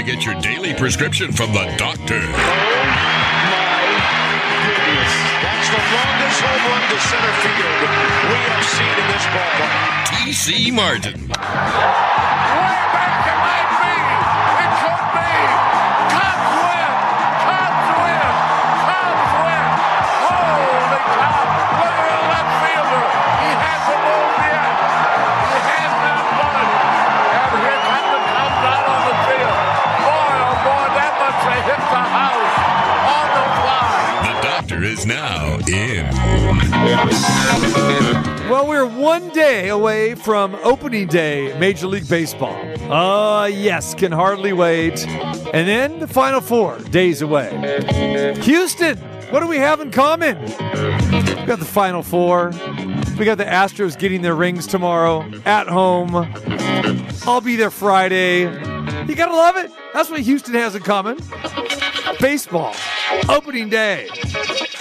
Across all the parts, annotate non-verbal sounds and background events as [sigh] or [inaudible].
To get your daily prescription from the doctor. Oh my goodness. That's the longest home run to center field we have seen in this ballpark. TC Martin. In. Well, we're one day away from opening day, Major League Baseball. Ah, yes, can hardly wait. And then the final four days away. Houston, what do we have in common? We got the final four. We got the Astros getting their rings tomorrow at home. I'll be there Friday. You gotta love it. That's what Houston has in common. Baseball, opening day,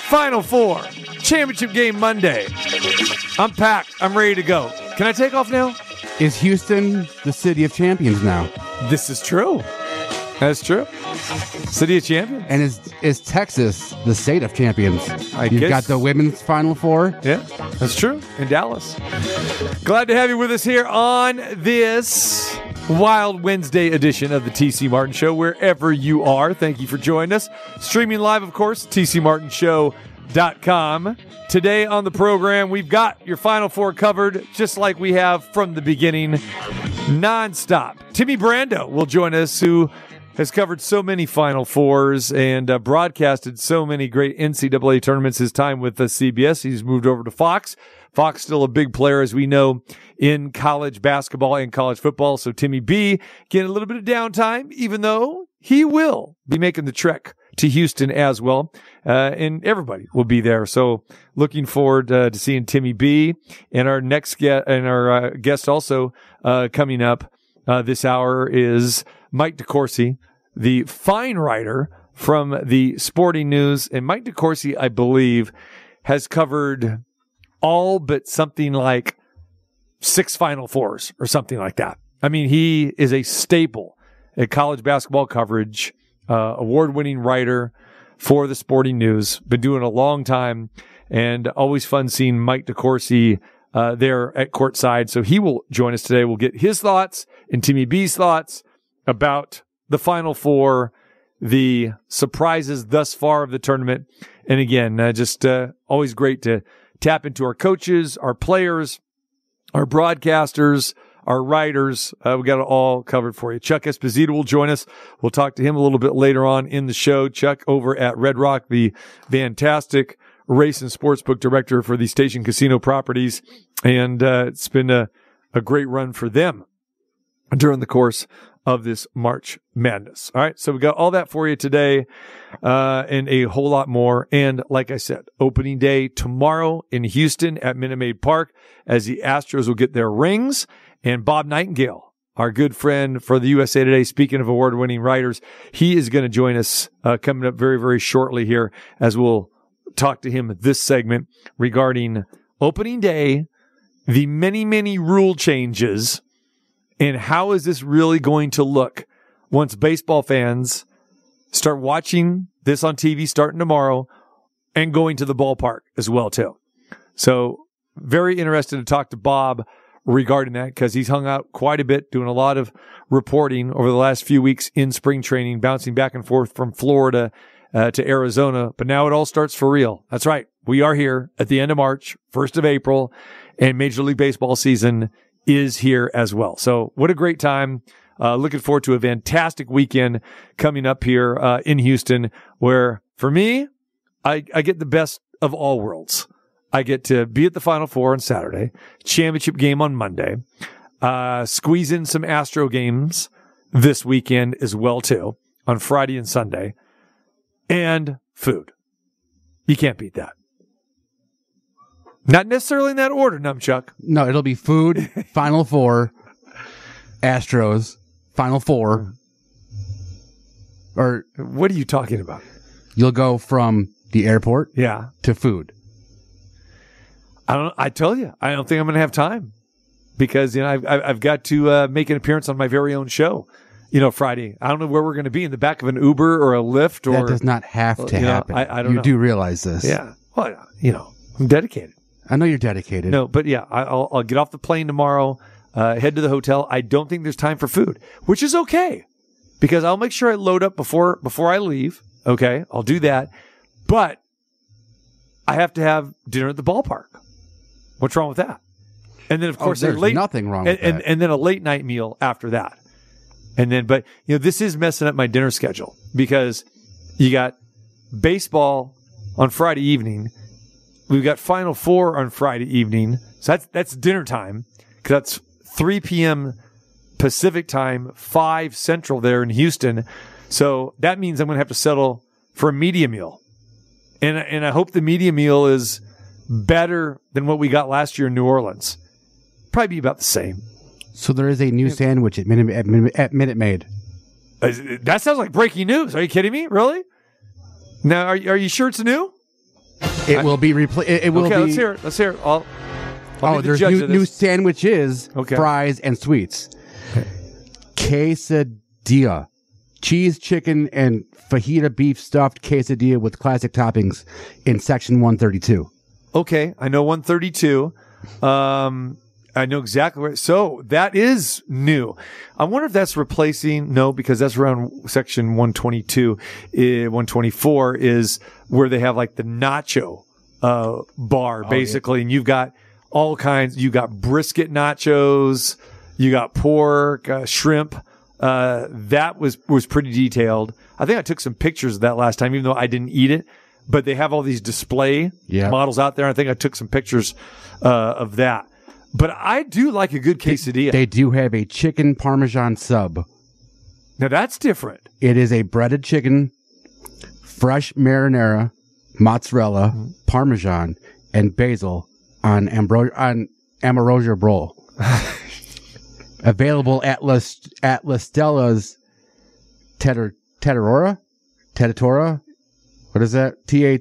final four, championship game Monday. I'm packed. I'm ready to go. Can I take off now? Is Houston the city of champions now? This is true. That's true. City of Champions. And is is Texas the state of champions? I You've guess- got the women's final four. Yeah, that's true. In Dallas. Glad to have you with us here on this Wild Wednesday edition of the TC Martin Show, wherever you are. Thank you for joining us. Streaming live, of course, tcmartinshow.com. Today on the program, we've got your Final Four covered, just like we have from the beginning, nonstop. Timmy Brando will join us, who has covered so many Final Fours and uh, broadcasted so many great NCAA tournaments. His time with the CBS, he's moved over to Fox. Fox still a big player, as we know, in college basketball and college football. So Timmy B getting a little bit of downtime, even though he will be making the trek to Houston as well. Uh, and everybody will be there. So looking forward uh, to seeing Timmy B and our next guest and our uh, guest also uh, coming up uh, this hour is Mike DeCourcy, the fine writer from the Sporting News. And Mike DeCourcy, I believe, has covered all but something like six Final Fours or something like that. I mean, he is a staple at college basketball coverage, uh, award winning writer for the Sporting News. Been doing a long time and always fun seeing Mike DeCourcy uh, there at courtside. So he will join us today. We'll get his thoughts and Timmy B's thoughts about the Final Four, the surprises thus far of the tournament. And again, uh, just uh, always great to tap into our coaches, our players, our broadcasters, our writers. Uh, we got it all covered for you. Chuck Esposito will join us. We'll talk to him a little bit later on in the show. Chuck over at Red Rock, the fantastic race and sportsbook director for the station casino properties. And uh, it's been a, a great run for them during the course of this March Madness. All right. So we got all that for you today, uh, and a whole lot more. And like I said, opening day tomorrow in Houston at Minute Maid Park as the Astros will get their rings and Bob Nightengale, our good friend for the USA Today, speaking of award winning writers, he is going to join us, uh, coming up very, very shortly here as we'll talk to him this segment regarding opening day, the many, many rule changes and how is this really going to look once baseball fans start watching this on TV starting tomorrow and going to the ballpark as well too. So very interested to talk to Bob regarding that because he's hung out quite a bit doing a lot of reporting over the last few weeks in spring training, bouncing back and forth from Florida uh, to Arizona. But now it all starts for real. That's right. We are here at the end of March, 1st of April, and Major League Baseball season is here as well. So what a great time. Uh, looking forward to a fantastic weekend coming up here uh, in Houston, where for me, I, I get the best of all worlds. I get to be at the Final Four on Saturday, championship game on Monday, uh, squeeze in some Astro games this weekend as well too on Friday and Sunday, and food. You can't beat that. Not necessarily in that order, Numchuck. No, it'll be food, [laughs] Final Four, Astros, Final Four. Or What are you talking about? you'll go from the airport Yeah, to food. I don't. I tell you, I don't think I'm going to have time because you know I've I've got to uh, make an appearance on my very own show. You know, Friday. I don't know where we're going to be in the back of an Uber or a Lyft or that does not have to you know, happen. I- I don't you know. do realize this. yeah. Well, you know, I'm dedicated. I know you're dedicated. No, but yeah, I- I'll I'll get off the plane tomorrow. Uh, head to the hotel. I don't think there's time for food, which is okay because I'll make sure I load up before before I leave. Okay, I'll do that, but I have to have dinner at the ballpark. What's wrong with that? And then of Oh, course a there's late nothing wrong and, with and and then a late night meal after that. And then, but you know, this is messing up my dinner schedule because you got baseball on Friday evening. We've got Final Four on Friday evening. So that's that's dinner time because that's 3 p.m. Pacific time, 5 Central there in Houston. So that means I'm going to have to settle for a media meal. And, and I hope the media meal is better than what we got last year in New Orleans. Probably be about the same. So there is a new sandwich at Minute, at, Minute- at Minute Maid. That sounds like breaking news. Are you kidding me? Really? Now, are, are you sure it's new? It will be replaced. It, it will okay, be. let's hear it. Let's hear it. I'll, I'll Oh, the there's new, new sandwiches, Okay. fries, and sweets. Quesadilla, cheese, chicken, and fajita beef stuffed quesadilla with classic toppings in section 132. Okay, I know 132. Um, I know exactly where. So that is new. I wonder if that's replacing. No, because that's around section 122. Eh, 124 is where they have like the nacho uh, bar, basically, and you've got all kinds. You got brisket nachos. You got pork, uh, shrimp. Uh, that was was pretty detailed. I think I took some pictures of that last time, even though I didn't eat it. But they have all these display Yeah. models out there. I think I took some pictures uh, of that. But I do like a good quesadilla. They do have a chicken parmesan sub. now that's different. It is a breaded chicken, fresh marinara, mozzarella, Mm-hmm. parmesan, and basil on ambro- on Amorosia roll. [laughs] Available at La, at La Stella's Tetter? Tettatora? What is that? T-A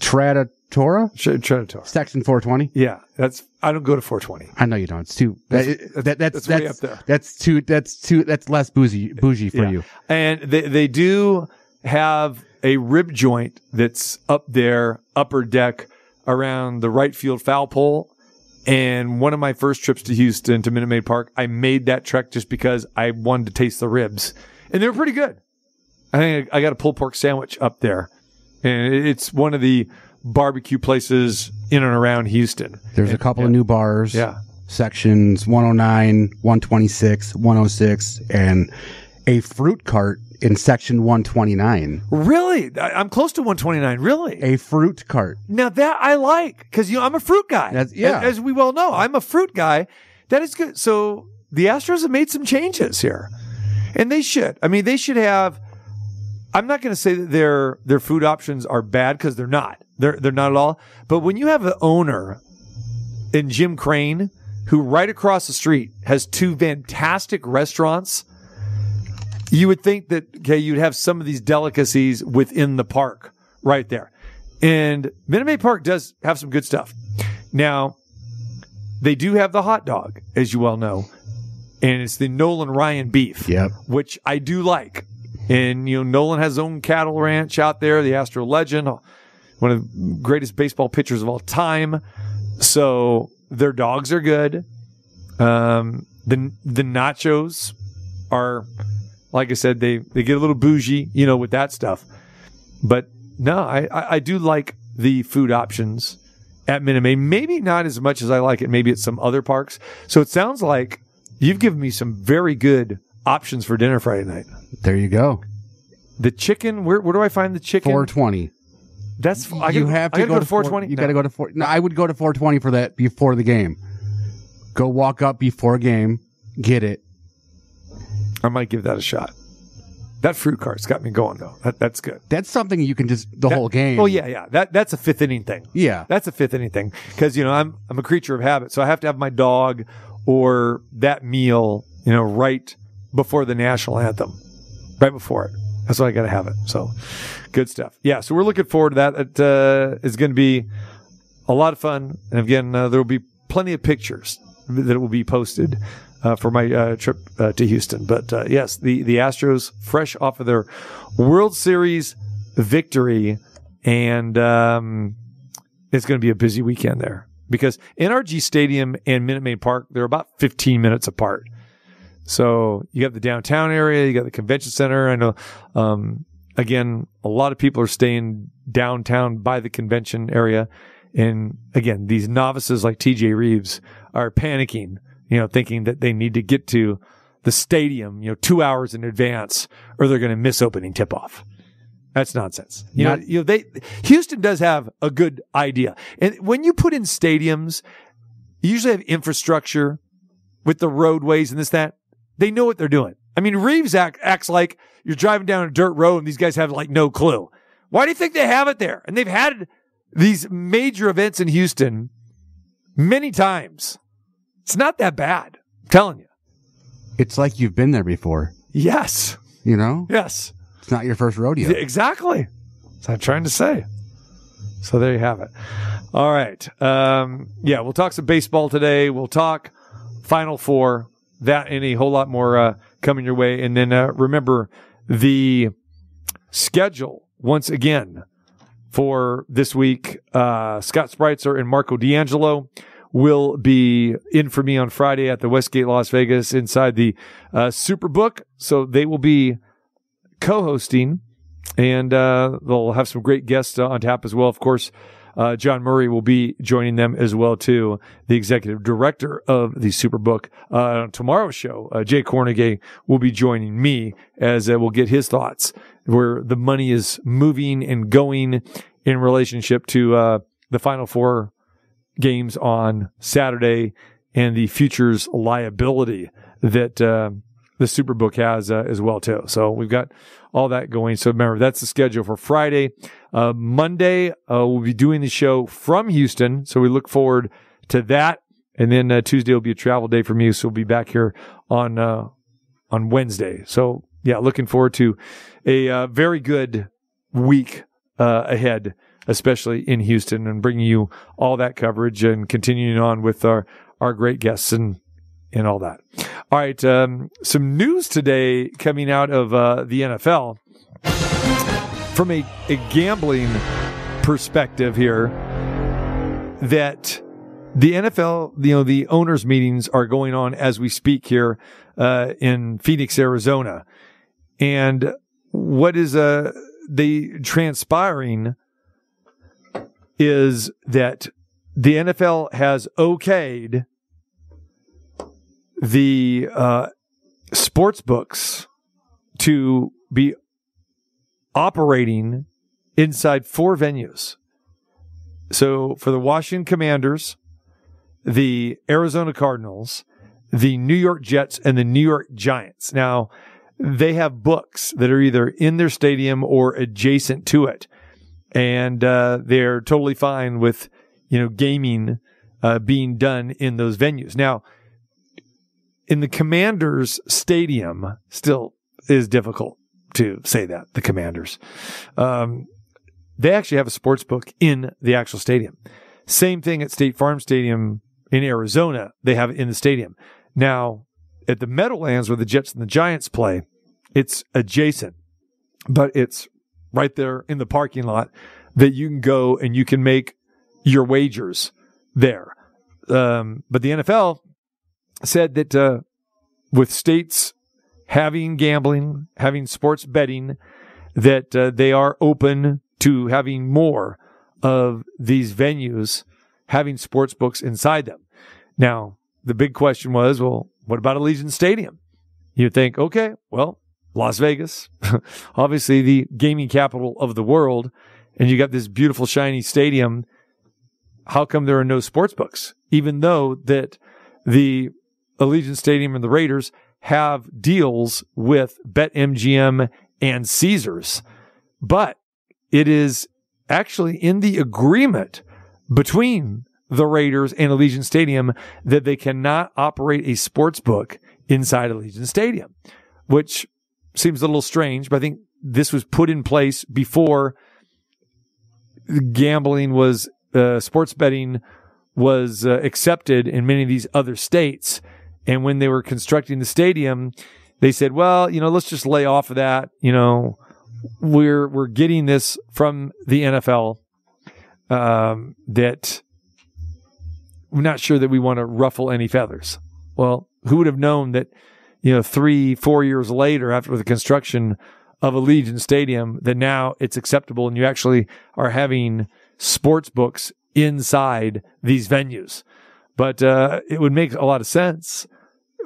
Traditora? Ch- Trinitaur. Section 420? Yeah, that's. I don't go to 420. I know you don't. It's too. That's- that, that, that's that's way that's up there. That's too. That's too. That's less bougie bougie for Yeah. you. And they they do have a rib joint that's up there, upper deck, around the right field foul pole. And one of my first trips to Houston to Minute Maid Park, I made that trek just because I wanted to taste the ribs, and they were pretty good. I think I got a pulled pork sandwich up there, and it's one of the barbecue places in and around Houston. There's a couple of new bars. Yeah. Sections 109, 126, 106, and a fruit cart in section 129. Really, I'm close to 129. Really, A fruit cart. Now that I like because you know I'm a fruit guy. That's- yeah. As, as we well know, I'm a fruit guy. That is good. So the Astros have made some changes here, and they should. I mean, they should have. I'm not going to say that their their food options are bad because they're not. They're they're not at all. But when you have an owner in Jim Crane who right across the street has two fantastic restaurants, you would think that okay, you'd have some of these delicacies within the park right there. And Minute Maid Park does have some good stuff. Now, they do have the hot dog, as you well know, and it's the Nolan Ryan beef, Yep. which I do like. And you know, Nolan has his own cattle ranch out there, the Astro legend, one of the greatest baseball pitchers of all time. So their dogs are good. Um, the the nachos are, like I said, they they get a little bougie, you know, with that stuff. But no, I I, I do like the food options at Minute. Maybe not as much as I like it. Maybe at some other parks. So it sounds like you've given me some very good options for dinner Friday night. There you go. The chicken. Where where do I find the chicken? 420. That's I you gotta- have I to gotta go, to 420. You got to go to four. No, I would go to 420 for that before the game. Go walk up before game, get it. I might give that a shot. That fruit cart's got me going though. That, that's good. That's something you can just the That- whole game. Oh yeah, yeah. That that's a fifth inning thing. yeah. That's a fifth inning thing because you know I'm I'm a creature of habit, so I have to have my dog or that meal, you know, right before the national anthem, right before it. That's why I got to have it. So good stuff. Yeah. So we're looking forward to that. It uh, is going to be a lot of fun, and again, uh, there will be plenty of pictures that will be posted. Uh, for my uh, trip uh, to Houston, but uh, yes, the the Astros fresh off of their World Series victory, and um, it's going to be a busy weekend there because NRG Stadium and Minute Maid Park they're about 15 minutes apart. So you got the downtown area, you got the convention center. I know, um, again, a lot of people are staying downtown by the convention area, and again, these novices like TJ Reeves are panicking, you know, thinking that they need to get to the stadium, you know, two hours in advance, or they're going to miss opening tip off. That's nonsense. You Not- know, you know, they Houston does have a good idea, and when you put in stadiums, you usually have infrastructure with the roadways and this that. They know what they're doing. I mean, Reeves act, acts like you're driving down a dirt road and these guys have like no clue. Why do you think they have it there? And they've had these major events in Houston many times. It's not that bad. I'm telling you. It's like you've been there before. Yes. You know, Yes. it's not your first rodeo. Exactly. That's what I'm trying to say. So there you have it. All right. Um, yeah, we'll talk some baseball today. We'll talk Final Four, that and a whole lot more uh, coming your way. And then uh, remember the schedule once again for this week. Uh, Scott Spritzer and Marco D'Angelo will be in for me on Friday at the Westgate Las Vegas inside the uh, Superbook. So they will be co-hosting, and uh, they'll have some great guests on tap as well. Of course, uh, John Murray will be joining them as well too, the executive director of the Superbook. Uh, on tomorrow's show, uh, Jay Kornegay will be joining me as uh, we'll get his thoughts where the money is moving and going in relationship to uh, the Final Four games on Saturday and the futures liability that uh, the Superbook has uh, as well too. So we've got all that going. So remember, that's the schedule for Friday. Uh, Monday, uh, we'll be doing the show from Houston. So we look forward to that. And then uh, Tuesday will be a travel day for me. So we'll be back here on, uh, on Wednesday. So yeah, looking forward to a uh, very good week uh, ahead, especially in Houston and bringing you all that coverage and continuing on with our, our great guests and, and all that. All right. Um, some news today coming out of uh, the NFL from a, a gambling perspective here that the NFL, you know, the owners' meetings are going on as we speak here uh, in Phoenix, Arizona, and what is uh, the transpiring is that the NFL has okayed the uh, sports books to be operating inside four venues. So for the Washington Commanders, the Arizona Cardinals, the New York Jets, and the New York Giants. Now, they have books that are either in their stadium or adjacent to it. And uh, they're totally fine with, you know, gaming uh, being done in those venues. Now, in the Commanders stadium, still is difficult to say that, the Commanders. Um, they actually have a sports book in the actual stadium. Same thing at State Farm Stadium in Arizona. They have it in the stadium. Now, at the Meadowlands where the Jets and the Giants play, it's adjacent, but it's right there in the parking lot that you can go and you can make your wagers there. Um, but the NFL said that uh, with states having gambling, having sports betting, that uh, they are open to having more of these venues having sports books inside them. Now, the big question was, well, what about Allegiant Stadium? You'd think, okay, well, Las Vegas, [laughs] obviously the gaming capital of the world, and you got this beautiful shiny stadium, how come there are no sports books? Even though that the Allegiant Stadium and the Raiders have deals with BetMGM and Caesars, but it is actually in the agreement between the Raiders and Allegiant Stadium that they cannot operate a sports book inside Allegiant Stadium, which seems a little strange, but I think this was put in place before gambling was, uh, sports betting was uh, accepted in many of these other states. And when they were constructing the stadium, they said, well, you know, let's just lay off of that. You know, we're, we're getting this from the NFL, um, that we're not sure that we want to ruffle any feathers. Well, who would have known that, you know, three, four years later after the construction of a Allegiant Stadium, that now it's acceptable and you actually are having sports books inside these venues. But uh, it would make a lot of sense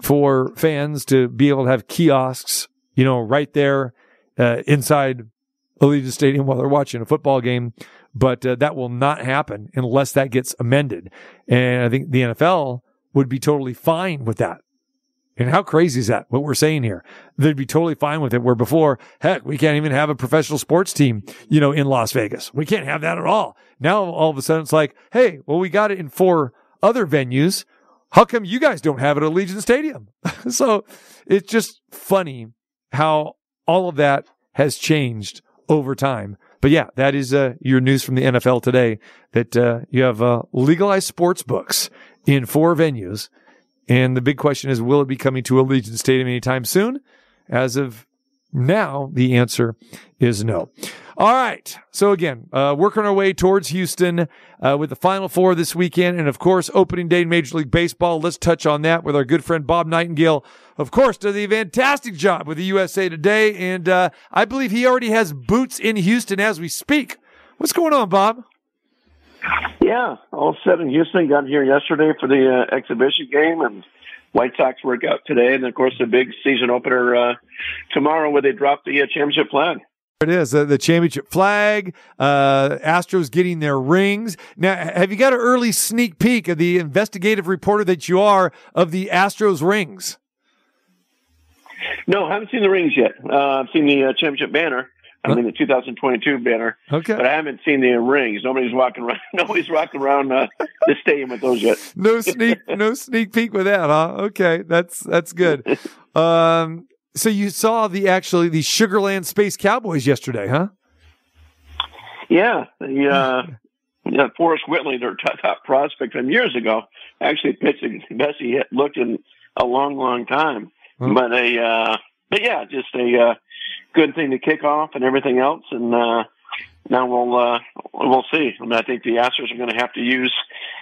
for fans to be able to have kiosks, you know, right there uh, inside Allegiant Stadium while they're watching a football game. But uh, that will not happen unless that gets amended. And I think the NFL would be totally fine with that. And how crazy is that? What we're saying here? They'd be totally fine with it. Where before, heck, we can't even have a professional sports team, you know, in Las Vegas. We can't have that at all. Now all of a sudden it's like, hey, well, we got it in four other venues. How come you guys don't have it at Allegiant Stadium? [laughs] so it's just funny how all of that has changed over time. But yeah, that is uh, your news from the NFL today that uh, you have uh, legalized sports books in four venues. And the big question is, will it be coming to Allegiant Stadium anytime soon? As of now, the answer is no. All right. So again, uh, working our way towards Houston uh, with the Final Four this weekend, and of course, opening day in Major League Baseball. Let's touch on that with our good friend Bob Nightengale. Of course, does a fantastic job with the USA Today, and uh, I believe he already has boots in Houston as we speak. What's going on, Bob? Yeah, all set in Houston. Got here yesterday for the uh, exhibition game, and White Sox workout today, and of course the big season opener uh, tomorrow, where they drop the uh, championship flag. It is uh, the championship flag. Uh, Astros getting their rings. Now, have you got an early sneak peek of the investigative reporter that you are of the Astros rings? No, I haven't seen the rings yet. Uh, I've seen the uh, championship banner. I mean the 2022 banner. Okay. But I haven't seen the rings. Nobody's walking around. [laughs] Nobody's walking around uh, the stadium with those yet. [laughs] No sneak, no sneak peek with that, huh? Okay, that's that's good. [laughs] Um, so you saw the actually the Sugar Land Space Cowboys yesterday, huh? Yeah, the uh, yeah, Forrest Whitley, their top, top prospect from years ago, actually pitched the best he had looked in a long, long time. Hmm. But a, uh, but yeah, just a uh, good thing to kick off and everything else. And uh, now we'll uh, we'll see. I mean, I think the Astros are going to have to use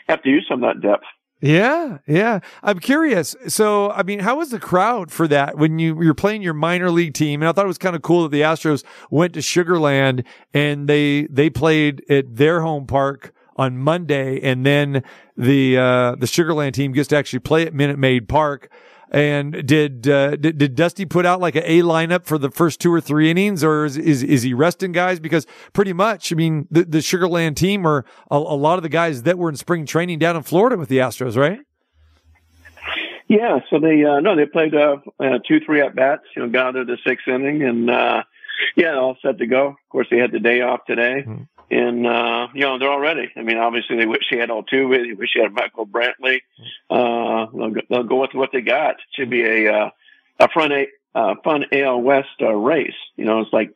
have to use some of that depth. Yeah, yeah. I'm curious. So, I mean, how was the crowd for that when you you're playing your minor league team? And I thought it was kind of cool that the Astros went to Sugar Land and they they played at their home park on Monday, and then the uh, the Sugar Land team gets to actually play at Minute Maid Park. And did, uh, did did Dusty put out like an A lineup for the first two or three innings, or is is, is he resting guys? Because pretty much, I mean, the, the Sugar Land team are a, a lot of the guys that were in spring training down in Florida with the Astros, right? Yeah, so they uh, no, they played uh, uh, two, three at bats. You know, got to the sixth inning, and uh, yeah, all set to go. Of course, they had the day off today, Mhm. And uh, you know they're already. I mean, obviously they wish they had all two. They wish they had Michael Brantley. Uh, they'll, go, they'll go with what they got. Should be a uh, a fun a uh, fun AL West uh, race. You know, it's like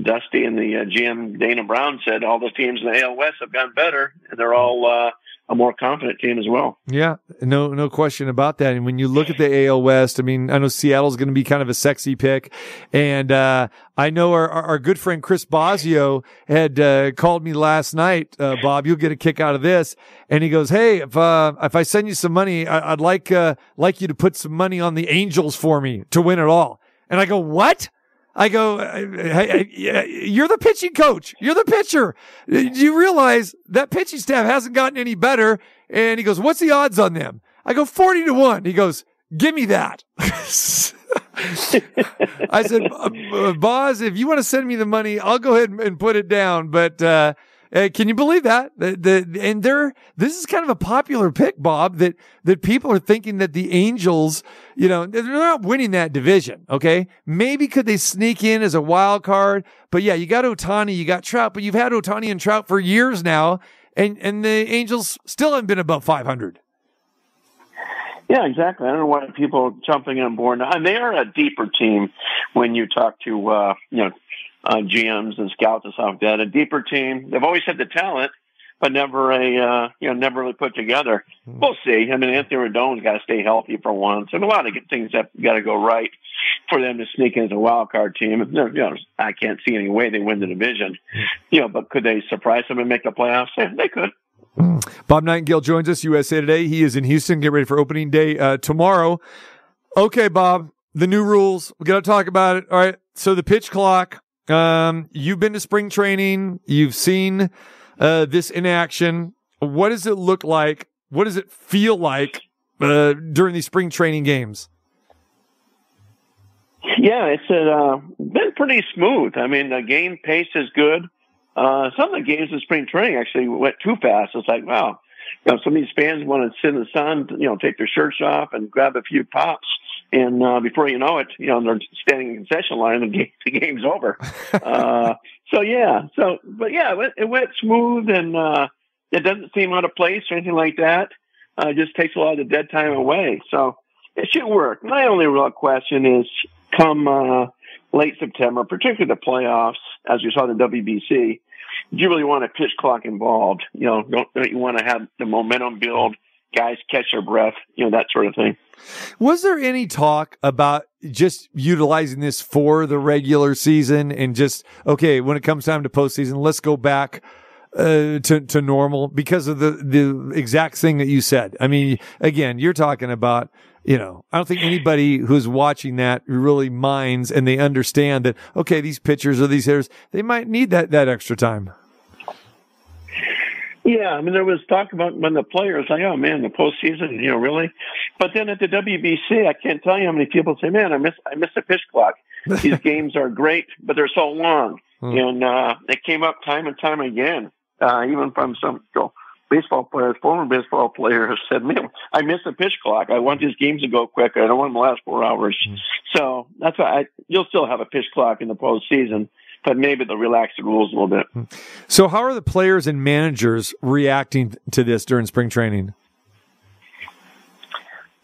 Dusty and the uh, GM Dana Brown said. All the teams in the AL West have gotten better, and they're all uh, a more confident team as well. Yeah, no, no question about that. And when you look at the AL West, I mean, I know Seattle's going to be kind of a sexy pick, and uh, I know our, our, good friend Chris Bosio had uh, called me last night. Uh, Bob, you'll get a kick out of this, and he goes, "Hey, if uh, if I send you some money, I, I'd like uh, like you to put some money on the Angels for me to win it all." And I go, "What?" I go, hey, hey, you're the pitching coach. You're the pitcher. Do you realize that pitching staff hasn't gotten any better? And he goes, what's the odds on them? I go, 40 to 1. He goes, give me that. [laughs] I said, uh, Boz, if you want to send me the money, I'll go ahead and put it down. But uh, uh, can you believe that? The, the and they're this is kind of a popular pick, Bob. That that people are thinking that the Angels, you know, they're not winning that division. Okay, maybe could they sneak in as a wild card? But yeah, you got Ohtani, you got Trout, but you've had Ohtani and Trout for years now, and and the Angels still haven't been above five hundred. Yeah, exactly. I don't know why people jumping on board. And they are a deeper team when you talk to uh, you know uh, GMs and scouts and stuff like that. A deeper team. They've always had the talent, but never a uh, you know never really put together. We'll see. I mean, Anthony Rendon's got to stay healthy for once, and a lot of things have got to go right for them to sneak in as a wild card team. You know, I can't see any way they win the division. You know, but could they surprise them and make the playoffs? Yeah, they could. Bob Nightengale joins us, USA Today. He is in Houston. Get ready for opening day uh, tomorrow. Okay, Bob, the new rules. We got to talk about it. All right. So the pitch clock. Um, you've been to spring training. You've seen uh, this in action. What does it look like? What does it feel like uh, during these spring training games? Yeah, it's uh, been pretty smooth. I mean, the game pace is good. Uh, some of the games in spring training actually went too fast. It's like, wow, you know, some of these fans want to sit in the sun, you know, take their shirts off and grab a few pops. And uh, before you know it, you know, they're standing in the concession line and the, game, the game's over. [laughs] uh, so, yeah. So, but yeah, it went, it went smooth and uh, it doesn't seem out of place or anything like that. Uh, it just takes a lot of the dead time away. So it should work. My only real question is come uh, late September, particularly the playoffs, as you saw in the WBC, do you really want a pitch clock involved? You know, don't, don't you want to have the momentum build, guys catch their breath, you know, that sort of thing. Was there any talk about just utilizing this for the regular season and just, okay, when it comes time to postseason, let's go back uh, to to normal because of the the exact thing that you said. I mean, again, you're talking about you know, I don't think anybody who's watching that really minds and they understand that okay, these pitchers or these hitters they might need that that extra time. Yeah, I mean, there was talk about when the players like, oh man, the postseason, you know, really. But then at the WBC, I can't tell you how many people say, man, I miss I miss the pitch clock. These [laughs] games are great, but they're so long, Hmm. and uh, it came up time and time again, uh, even from some you know, baseball players, former baseball players said, man, I miss the pitch clock. I want these games to go quicker. I don't want them to last four hours. So that's why I, you'll still have a pitch clock in the postseason, but maybe they'll relax the rules a little bit. So, how are the players and managers reacting to this during spring training?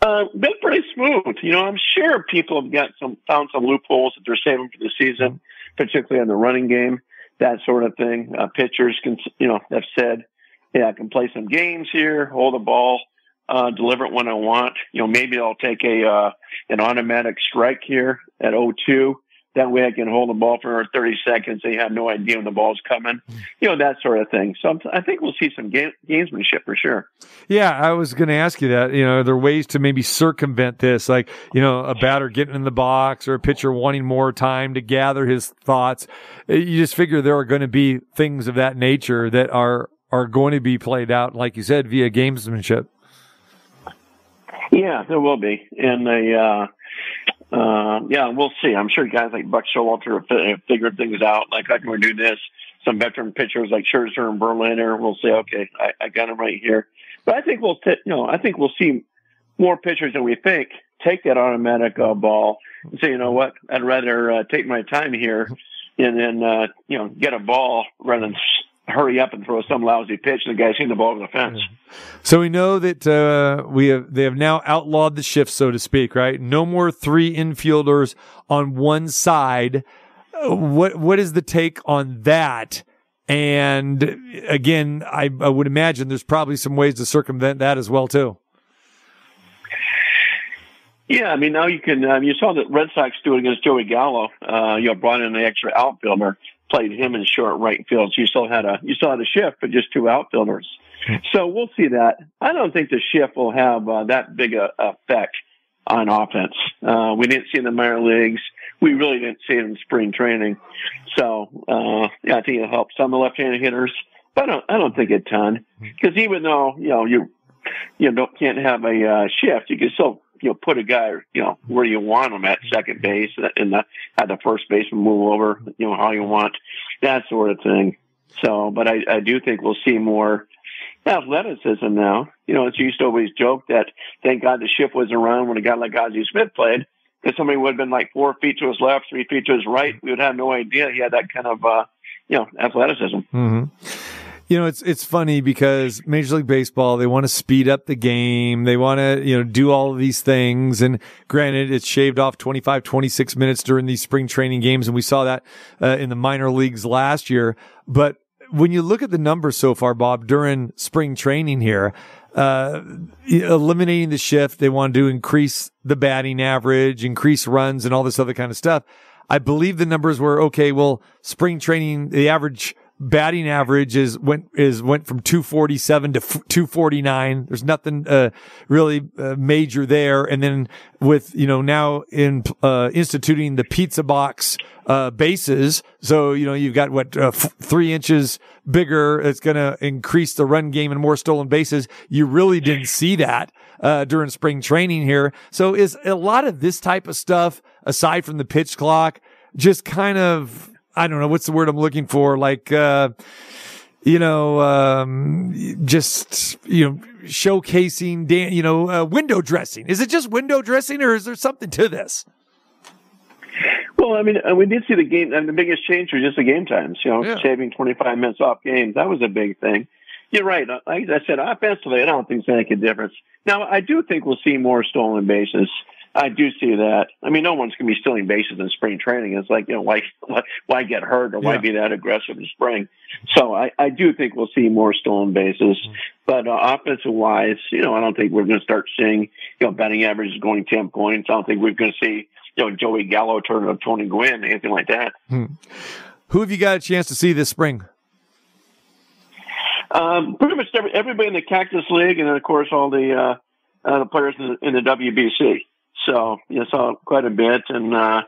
Uh, been pretty smooth. You know, I'm sure people have got some found some loopholes that they're saving for the season, particularly in the running game, that sort of thing. Uh, pitchers can, you know, have said, "Yeah, I can play some games here, hold the ball, uh, deliver it when I want." You know, maybe I'll take a uh, an automatic strike here at 0-2. That way, I can hold the ball for 30 seconds. They have no idea when the ball's coming. You know, that sort of thing. So I'm, I think we'll see some game, gamesmanship for sure. Yeah, I was going to ask you that. You know, are there ways to maybe circumvent this, like you know, a batter getting in the box or a pitcher wanting more time to gather his thoughts. Uh, You just figure there are going to be things of that nature that are are going to be played out, like you said, via gamesmanship. Yeah, there will be, and they, uh, uh, yeah, we'll see. I'm sure guys like Buck Showalter have figured things out. Like, I can do this. Some veteran pitchers like Scherzer and Verlander will say, "Okay, I, I got him right here." But I think we'll, t- you know, I think we'll see more pitchers than we think take that automatic uh, ball and say, "You know what? I'd rather uh, take my time here and then, uh, you know, get a ball rather than." Hurry up and throw some lousy pitch, and the guy's hitting the ball over the fence. So we know that uh, we have they have now outlawed the shift, so to speak, right? No more three infielders on one side. What what is the take on that? And again, I, I would imagine there's probably some ways to circumvent that as well too. Yeah, I mean now you can. Um, you saw the Red Sox do it against Joey Gallo. Uh, you know, brought in an extra outfielder, played him in short right field. You still had a you still had a shift, but just two outfielders. So we'll see that. I don't think the shift will have uh, that big a effect on offense. Uh, we didn't see it in the minor leagues. We really didn't see it in spring training. So uh, yeah, I think it'll help some of the left-handed hitters, but I don't. I don't think a ton because even though you know you you don't can't have a uh, shift, you can still you know put a guy you know where you want him at second base and the, have the first baseman move over you know how you want that sort of thing. So, but I, I do think we'll see more athleticism now. You know, it's used to always joke that thank God the ship was around when a guy like Ozzie Smith played because somebody would have been like four feet to his left, three feet to his right. We would have no idea he had that kind of uh, you know athleticism. Mm-hmm. You know, it's it's funny because Major League Baseball they want to speed up the game. They want to, you know, do all of these things and granted it's shaved off 25 26 minutes during these spring training games and we saw that uh, in the minor leagues last year, but when you look at the numbers so far, Bob, during spring training here, uh, eliminating the shift, they want to increase the batting average, increase runs and all this other kind of stuff. I believe the numbers were okay. Well, spring training, the average batting average is went is went from 247 to 249 there's nothing uh, really uh, major there. And then with you know now in uh, instituting the pizza box uh, bases. So you know you've got what uh, f- 3 inches bigger. It's going to increase the run game and more stolen bases. You really didn't see that uh, during spring training here. So is a lot of this type of stuff aside from the pitch clock just kind of I don't know what's the word I'm looking for, like, uh, you know, um, just, you know, showcasing, dan- you know, uh, window dressing. Is it just window dressing or is there something to this? Well, I mean, uh, we did see the game, and the biggest change was just the game times, you know, Yeah. shaving 25 minutes off games. That was a big thing. You're right. Uh, Like I said, offensively, I don't think it's going to make a difference. Now, I do think we'll see more stolen bases. I do see that. I mean, no one's going to be stealing bases in spring training. It's like, you know, why, why, why get hurt or why Yeah. be that aggressive in spring? So I, I do think we'll see more stolen bases. But uh, offensive wise, you know, I don't think we're going to start seeing, you know, batting averages going 10 points. I don't think we're going to see, you know, Joey Gallo turn to Tony Gwynn, anything like that. Who have you got a chance to see this spring? Um, pretty much every, everybody in the Cactus League, and then of course all the uh, uh, the players in the, in the WBC. So you saw quite a bit, and uh,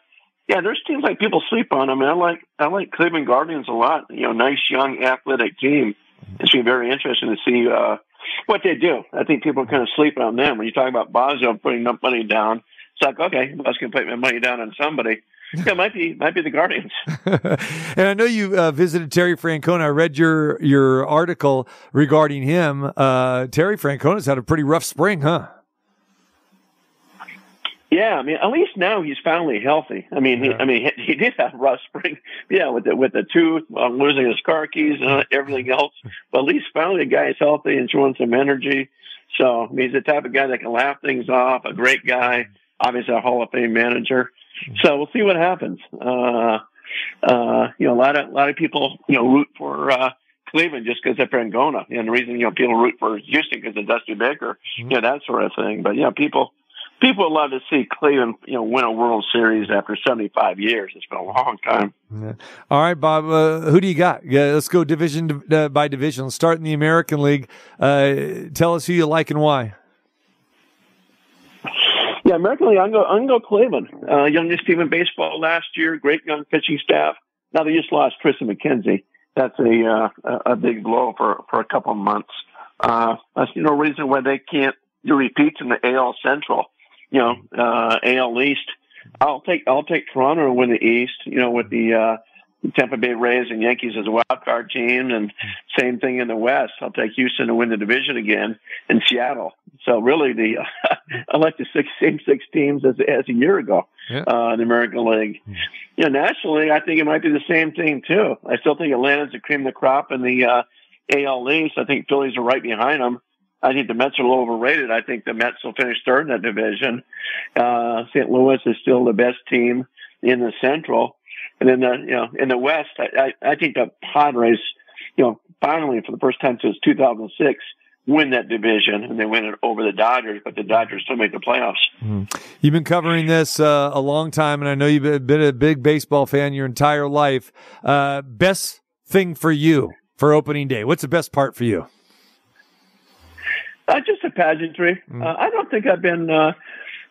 yeah, there's teams like people sleep on. I mean, I like I like Cleveland Guardians a lot. You know, nice young athletic team. It's been very interesting to see uh, what they do. I think people are kind of sleep on them. When you talk about Bosio putting up money down, it's like okay, I was going to put my money down on somebody. [laughs] Yeah, it might be might be the Guardians. [laughs] and I know you uh, visited Terry Francona. I read your your article regarding him. Uh, Terry Francona's had a pretty rough spring, huh? Yeah, I mean, at least now he's finally healthy. I mean, he, I mean, he, he did have a rough spring, [laughs] yeah, with the with the tooth, um, losing his car keys, and everything else. But at least finally, the guy is healthy and showing some energy. So I mean, he's the type of guy that can laugh things off. A great guy, obviously a Hall of Fame manager. So we'll see what happens. Uh, uh, you know, a lot of a lot of people, you know, root for uh, Cleveland just because of Francona, and the reason you know people root for Houston because of Dusty Baker, you know, that sort of thing. But you know, people people would love to see Cleveland, you know, win a World Series after 75 years. It's been a long time. Yeah. All right, Bob. Uh, who do you got? Yeah, let's go division uh, by division. Let's start in the American League. Uh, tell us who you like and why. Yeah, American League, I'm going I'm go Cleveland. Uh, youngest team in baseball last year, great young pitching staff. Now they just lost Tristan McKenzie. That's a uh, a a big blow for for a couple of months. Uh, that's no reason why they can't do repeats in the AL Central. You know, uh, AL East. I'll take I'll take Toronto to win the East. You know, with the uh, Tampa Bay Rays and Yankees as a wild card team, and same thing in the West. I'll take Houston to win the division again, and Seattle. So really, the [laughs] I like the six same six teams as as a year ago Yeah. uh, in the American League. You know, nationally, I think it might be the same thing too. I still think Atlanta's the cream of the crop in the uh, AL East. I think Phillies are right behind them. I think the Mets are a little overrated. I think the Mets will finish third in that division. Uh, St. Louis is still the best team in the Central, and then the you know in the West, I, I, I think the Padres, you know, finally for the first time since 2006, win that division, and they win it over the Dodgers. But the Dodgers still make the playoffs. You've been covering this uh, a long time, and I know you've been a big baseball fan your entire life. Uh, best thing for you for opening day? What's the best part for you? Uh, just a pageantry. Mm. Uh, I don't think I've been, uh,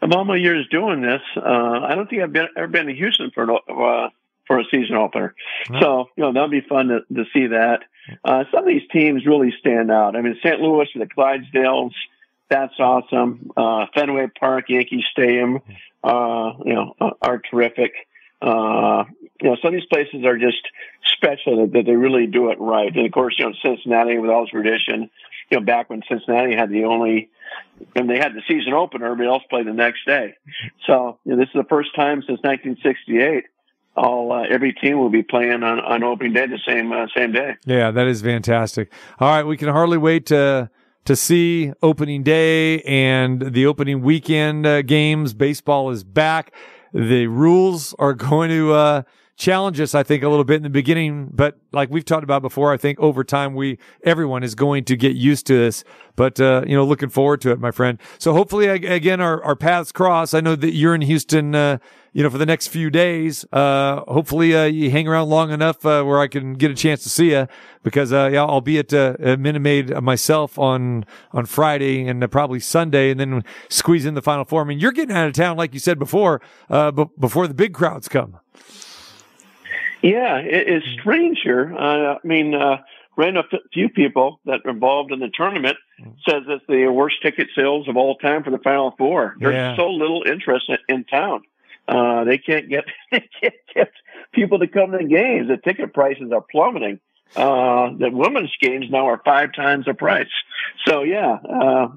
of all my years doing this, uh, I don't think I've been ever been to Houston for an, uh, for a season opener. So you know that'll be fun to, to see that. Uh, some of these teams really stand out. I mean, St. Louis and the Clydesdales. that's awesome. Uh, Fenway Park, Yankee Stadium, uh, you know, are terrific. Uh, you know, some of these places are just special that, that they really do it right. And of course, you know, Cincinnati with all its tradition, you know, back when Cincinnati had the only, and they had the season opener, everybody else played the next day. So, you know, this is the first time since 1968 all uh, every team will be playing on, on opening day the same uh, same day. Yeah, that is fantastic. All right, we can hardly wait to to see opening day and the opening weekend uh, games. Baseball is back. The rules are going to uh, challenge us, I think, a little bit in the beginning, but like we've talked about before, I think over time we everyone is going to get used to this. But uh, you know, looking forward to it, my friend. So hopefully, again, our our paths cross. I know that you're in Houston. Uh, you know, for the next few days. Uh, hopefully, uh, you hang around long enough, uh, where I can get a chance to see you because, uh, yeah, I'll be at, uh, at Minute Maid myself on, on Friday and uh, probably Sunday and then squeeze in the final four. I mean, you're getting out of town, like you said before, uh, b- before the big crowds come. Yeah, it's strange here. Uh, I mean, uh, ran a few people that are involved in the tournament says it's the worst ticket sales of all time for the Final Four. There's Yeah. so little interest in, in town. Uh, they can't get [laughs] they can't get people to come to the games. The ticket prices are plummeting. Uh, the women's games now are five times the price. So yeah, uh,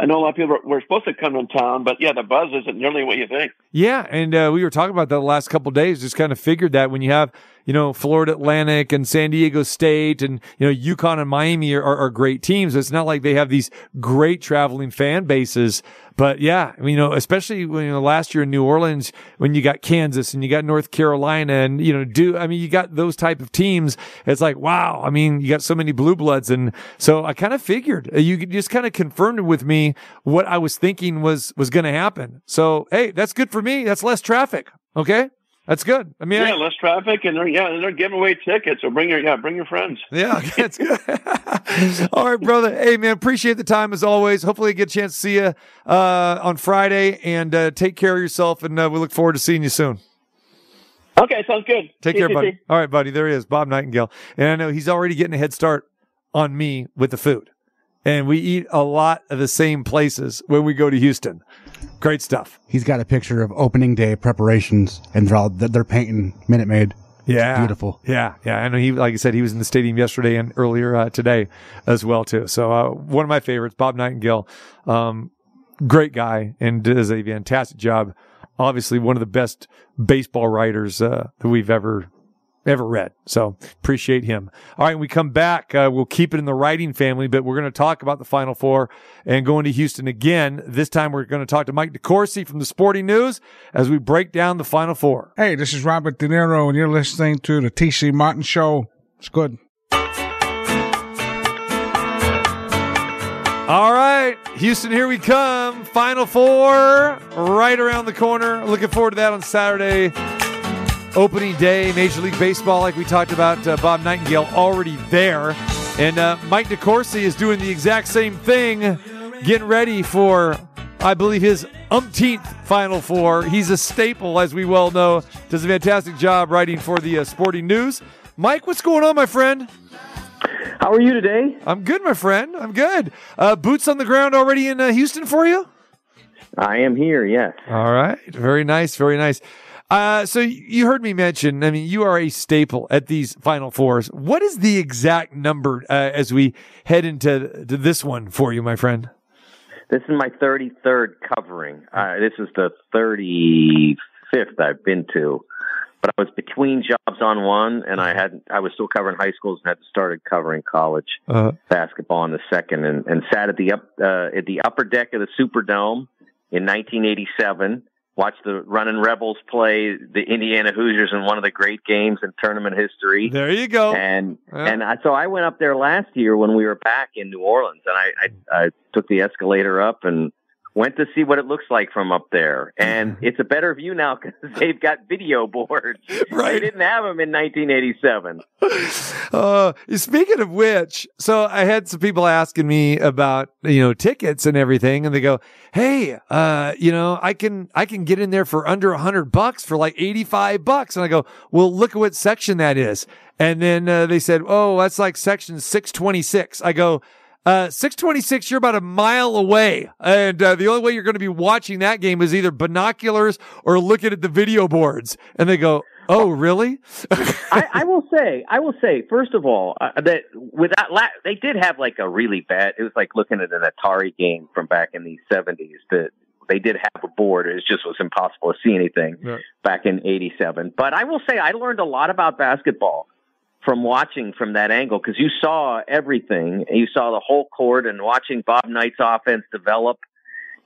I know a lot of people were supposed to come to town, but yeah, the buzz isn't nearly what you think. Yeah, and uh, we were talking about that the last couple days. Just kind of figured that when you have, you know, Florida Atlantic and San Diego State and you know UConn and Miami are, are, are great teams. It's not like they have these great traveling fan bases. But yeah, I mean, you know, especially when you know last year in New Orleans when you got Kansas and you got North Carolina and you know do I mean you got those type of teams. It's like wow. I mean you got so many blue bloods and so I kind of figured uh, you just kind of confirmed with me what I was thinking was was going to happen. So hey, that's good for me. That's less traffic. Okay, that's good. I mean, I- Yeah, less traffic, and they're yeah, and they're giving away tickets. So bring your yeah, bring your friends. [laughs] Yeah, that's good. [laughs] All right, brother. Hey, man, appreciate the time as always. Hopefully, I get a chance to see you uh, on Friday, and uh, take care of yourself. And uh, we look forward to seeing you soon. Okay, sounds good. Take See care, buddy. TC. All right, buddy. There he is, Bob Nightengale, and I know he's already getting a head start on me with the food, and we eat a lot of the same places when we go to Houston. Great stuff. He's got a picture of opening day preparations, and they're all they're painting Minute Maid. Yeah. Beautiful. Yeah. Yeah. I know he, like I said, he was in the stadium yesterday and earlier uh, today as well, too. So, uh, one of my favorites, Bob Nightengale, um, great guy and does a fantastic job. Obviously, one of the best baseball writers, uh, that we've ever, ever read. So appreciate him. All right. We come back, uh, we'll keep it in the writing family, but we're going to talk about the final four and going to Houston again. This time we're going to talk to Mike DeCourcy from the Sporting News as we break down the final four. Hey, this is Robert De Niro, and you're listening to the TC Martin Show. It's good. All right, Houston, here we come. Final four right around the corner. Looking forward to that on Saturday. Opening day, Major League Baseball, like we talked about, uh, Bob Nightengale already there. And uh, Mike DeCourcy is doing the exact same thing, getting ready for, I believe, his umpteenth Final Four. He's a staple, as we well know. Does a fantastic job writing for the uh, Sporting News. Mike, what's going on, my friend? How are you today? I'm good, my friend. I'm good. Uh, boots on the ground already in uh, Houston for you? I am here, yes. All right. Very nice. Very nice. Uh, so you heard me mention, I mean, you are a staple at these Final Fours. What is the exact number uh, as we head into to this one for you, my friend? This is my 33rd covering. Uh, this is the 35th I've been to. But I was between jobs on one, and I had I was still covering high schools and had started covering college Uh, basketball on the second, and, and sat at the up uh, at the upper deck of the Superdome in 1987. Watched the Running Rebels play the Indiana Hoosiers in one of the great games in tournament history. there you go. and Yeah. and I, so I went up there last year when we were back in New Orleans, and I, I I took the escalator up and went to see what it looks like from up there. And it's a better view now because [laughs] they've got video boards. Right. They didn't have them in 1987. Uh, speaking of which, so I had some people asking me about, you know, tickets and everything. And they go, Hey, uh, you know, I can, I can get in there for under a hundred bucks for like 85 bucks. And I go, well, look at what section that is. And then, uh, they said, Oh, that's like section 626. I go, Uh, 626, you're about a mile away. And uh, the only way you're going to be watching that game is either binoculars or looking at the video boards. And they go, Oh, really? I, [laughs] I will say, I will say, first of all, uh, that without la- they did have like a really bad. It was like looking at an Atari game from back in the seventies. That they did have a board. It just was impossible to see anything Right. back in '87. But I will say, I learned a lot about basketball from watching from that angle because you saw everything. You saw the whole court and watching Bob Knight's offense develop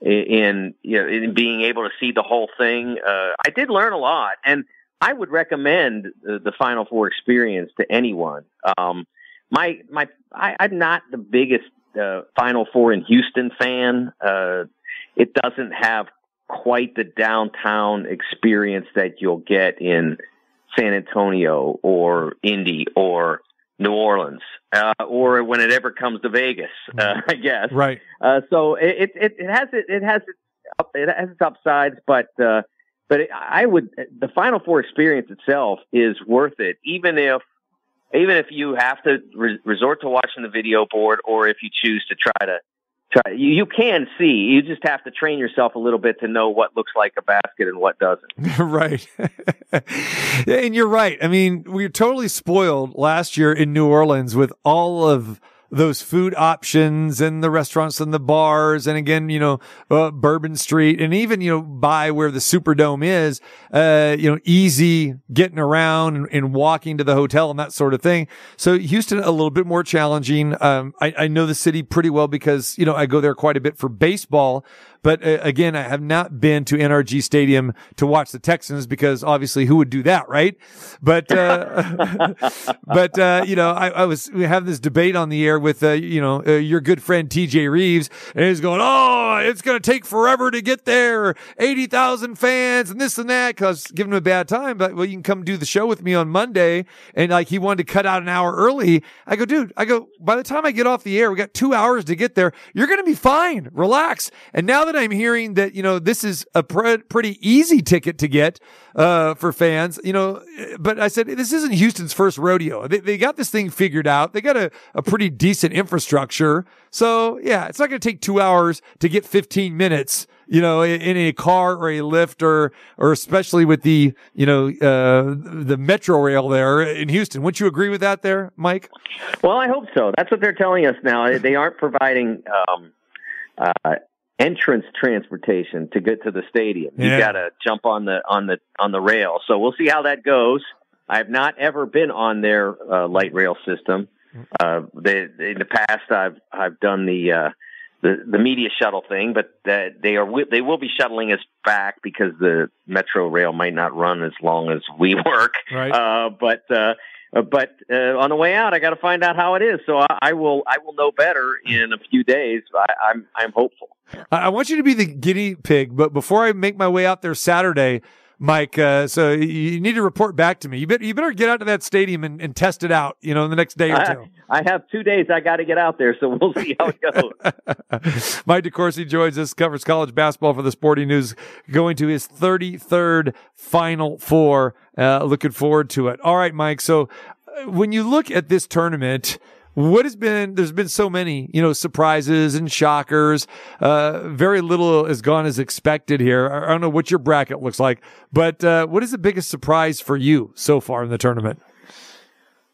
in you know in being able to see the whole thing. Uh, I did learn a lot, and I would recommend the, the Final Four experience to anyone. Um, my my I, I'm not the biggest uh, Final Four in Houston fan. Uh, it doesn't have quite the downtown experience that you'll get in San Antonio or Indy or New Orleans, uh, or when it ever comes to Vegas, uh, [laughs] I guess. right. Uh, so it, it it has it it has its up, it has its upsides, but uh, but it, I would the Final Four experience itself is worth it, even if even if you have to re- resort to watching the video board, or if you choose to try to try. You, you can see. You just have to train yourself a little bit to know what looks like a basket and what doesn't. [laughs] right. [laughs] and you're right. I mean, we were totally spoiled last year in New Orleans with all of those food options and the restaurants and the bars. And again, you know, uh, Bourbon Street and even, you know, by where the Superdome is, uh, you know, easy getting around and, and walking to the hotel and that sort of thing. So Houston, a little bit more challenging. Um, I, I know the city pretty well because, you know, I go there quite a bit for baseball. But uh, again, I have not been to NRG Stadium to watch the Texans because obviously who would do that, right? But, uh, [laughs] but, uh, you know, I, I was, we have this debate on the air with, uh, you know, uh, your good friend TJ Reeves and he's going, Oh, it's going to take forever to get there. 80,000 fans and this and that. Cause giving him a bad time, but well, you can come do the show with me on Monday. And like he wanted to cut out an hour early. I go, dude, I go, by the time I get off the air, we got two hours to get there. You're going to be fine. Relax. And now that I'm hearing that, you know, this is a pre- pretty easy ticket to get, uh, for fans, you know, but I said, this isn't Houston's first rodeo. They, they got this thing figured out. They got a, a pretty decent infrastructure. So yeah, it's not going to take two hours to get 15 minutes, you know, in, in a car or a Lyft or, or especially with the, you know, uh, the metro rail there in Houston. Wouldn't you agree with that there, Mike? Well, I hope so. That's what they're telling us now. They aren't providing um, uh, entrance transportation to get to the stadium. Yeah. You got to jump on the on the on the rail. So we'll see how that goes. I've not ever been on their uh, light rail system. Uh, they, in the past, I've I've done the uh, the the media shuttle thing, but that they are they will be shuttling us back because the metro rail might not run as long as we [laughs] work. Right. Uh, but uh, but uh, on the way out, I got to find out how it is. So I, I will I will know better in a few days. I, I'm I'm hopeful. I want you to be the guinea pig, but before I make my way out there Saturday, Mike, uh, so you- need to report back to me. You better, you better get out to that stadium and, and test it out, you know, in the next day or two. I, I have two days. I got to get out there, so we'll see how it goes. [laughs] [laughs] Mike DeCourcy joins us, covers college basketball for the Sporting News, going to his 33rd Final Four. Uh, looking forward to it. All right, Mike. So uh, when you look at this tournament, what has been, there's been so many, you know, surprises and shockers. Uh, very little has gone as expected here. I don't know what your bracket looks like, but, uh, what is the biggest surprise for you so far in the tournament?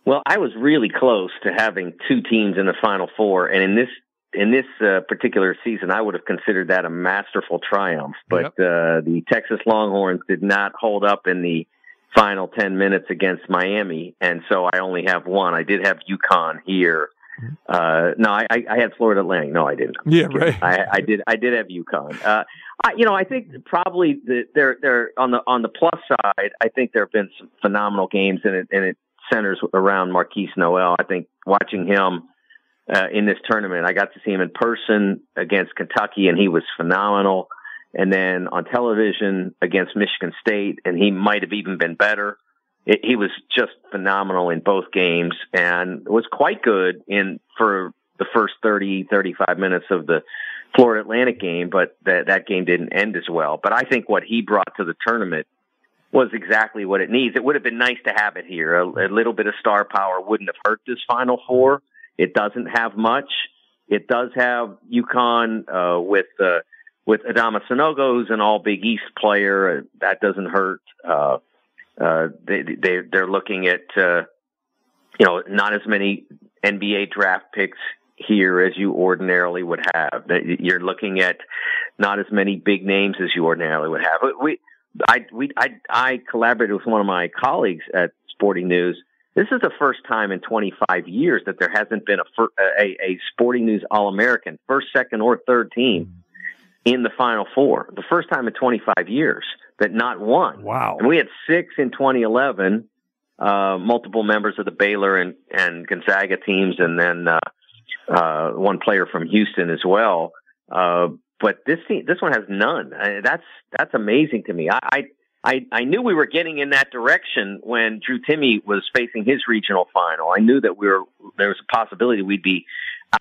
Well, I was really close to having two teams in the Final Four, and in this in this uh, particular season, I would have considered that a masterful triumph. But uh, the Texas Longhorns did not hold up in the final ten minutes against Miami, and so I only have one. I did have UConn here. Uh, no, I, I I had Florida Atlantic. No, I didn't. Yeah, right. I, I did. I did have UConn. Uh, I, you know, I think probably the, they're they're on the on the plus side. I think there have been some phenomenal games, and it and it centers around Markquis Nowell. I think watching him uh, in this tournament, I got to see him in person against Kentucky, and he was phenomenal. And then on television against Michigan State, and he might have even been better. It, he was just phenomenal in both games, and was quite good in for the first 30, 35 minutes of the Florida Atlantic game, but that that game didn't end as well. But I think what he brought to the tournament was exactly what it needs. It would have been nice to have it here. A, a little bit of star power wouldn't have hurt this Final Four. It doesn't have much, It does have UConn uh, with uh, with Adama Sanogo, who's an All Big East player. Uh, that doesn't hurt. Uh, uh, they, they they're looking at uh, you know not as many NBA draft picks here as you ordinarily would have. You're looking at not as many big names as you ordinarily would have. We I we I I collaborated with one of my colleagues at Sporting News. This is the first time in 25 years that there hasn't been a a, a Sporting News All American, first, second, or third team in the Final Four. The first time in 25 years that not one. Wow. And we had six in 2011. Uh, multiple members of the Baylor and, and Gonzaga teams, and then uh, uh, one player from Houston as well. Uh, but this this one has none. I, that's that's amazing to me. I, I I knew we were getting in that direction when Drew Timme was facing his regional final. I knew that we were there was a possibility we'd be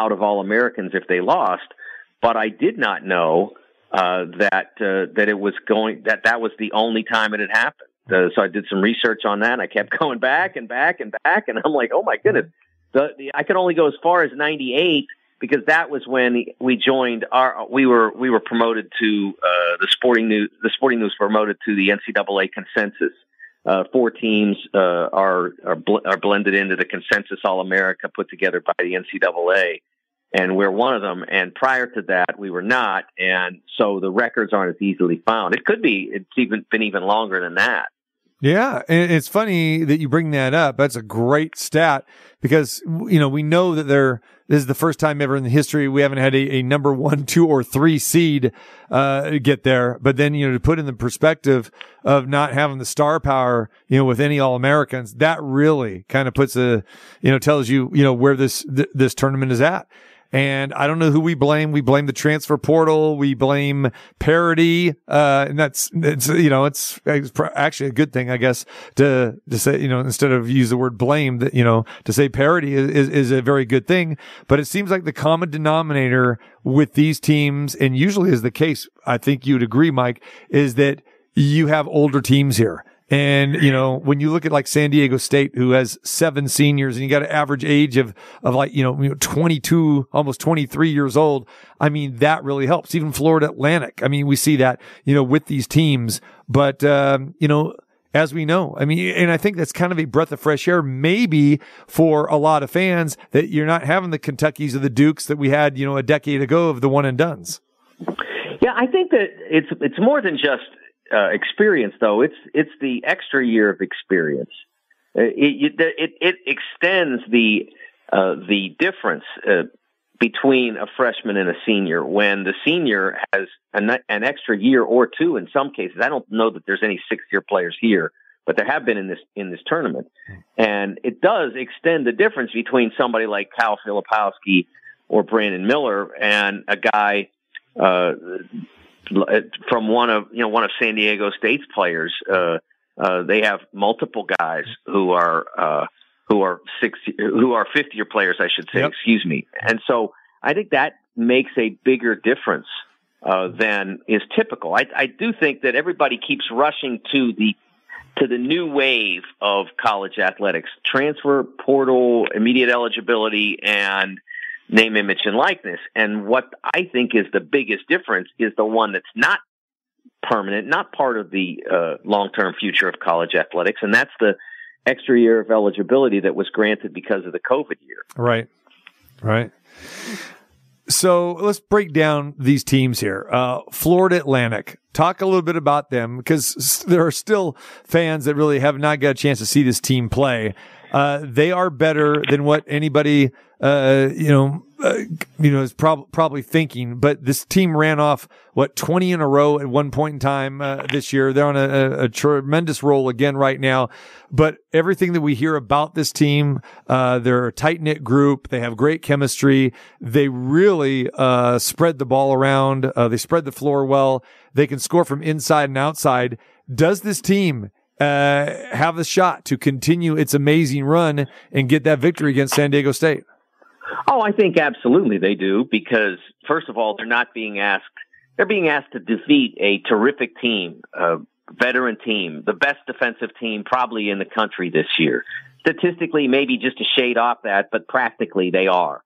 out of All Americans if they lost, but I did not know uh, that uh, that it was going that that was the only time it had happened. Uh, so I did some research on that. And I kept [laughs] going back and back and back, and I'm like, oh my goodness, the, the I could only go as far as '98 because that was when we joined our we were we were promoted to uh, the sporting news the sporting news promoted to the NCAA consensus. Uh, four teams uh, are are, bl- are blended into the consensus All America put together by the NCAA, and we're one of them. And prior to that, we were not, and so the records aren't as easily found. It could be it's even been even longer than that. Yeah, and it's funny that you bring that up. That's a great stat because you know we know that there this is the first time ever in the history we haven't had a, a number one, two, or three seed uh, get there. But then you know to put in the perspective of not having the star power, you know, with any All Americans, that really kind of puts a you know tells you you know where this th- this tournament is at. And I don't know who we blame. We blame the transfer portal. We blame parity. Uh, and that's, it's, you know, it's, it's actually a good thing, I guess, to, to say, you know, instead of use the word blame that, you know, to say parity is, is, is a very good thing. But it seems like the common denominator with these teams, and usually is the case, I think you'd agree, Mike, is that you have older teams here. And, you know, when you look at like San Diego State, who has seven seniors and you got an average age of, of like, you know, 22, almost 23 years old. I mean, that really helps. Even Florida Atlantic. I mean, we see that, you know, with these teams, but, um, you know, as we know, I mean, and I think that's kind of a breath of fresh air, maybe for a lot of fans that you're not having the Kentuckys or the Dukes that we had, you know, a decade ago of the one and duns. Yeah, I think that it's it's more than just uh, experience, though. It's it's the extra year of experience. Uh, it it, it, extends the uh, the difference uh, between a freshman and a senior. When the senior has an, an extra year or two, in some cases, I don't know that there's any six year players here, but there have been in this in this tournament, and it does extend the difference between somebody like Kyle Filipowski or Brandon Miller and a guy uh, from one of you know one of San Diego State's players. Uh, uh, they have multiple guys who are uh, who are six who are fifth year players, I should say. Yep. Excuse me. And so I think that makes a bigger difference uh, than is typical. I, I do think that everybody keeps rushing to the to the new wave of college athletics, transfer portal, immediate eligibility, and name, image, and likeness. And what I think is the biggest difference is the one that's not permanent, not part of the uh, long term future of college athletics, and that's the extra year of eligibility that was granted because of the COVID year. Right, right. So let's break down these teams here. Uh, Florida Atlantic. Talk a little bit about them because there are still fans that really have not got a chance to see this team play. Uh, they are better than what anybody, uh, you know, uh, you know, is prob- probably thinking. But this team ran off what twenty in a row at one point in time uh, this year. They're on a, a, tremendous roll again right now. But everything that we hear about this team, uh, they're a tight knit group. They have great chemistry. They really uh, spread the ball around. they spread the floor well. They can score from inside and outside. Does this team uh, have the shot to continue its amazing run and get that victory against San Diego State? Oh, I think absolutely they do because first of all, they're not being asked. They're being asked to defeat a terrific team, a veteran team, the best defensive team probably in the country this year. Statistically, maybe just a shade off that, but practically they are.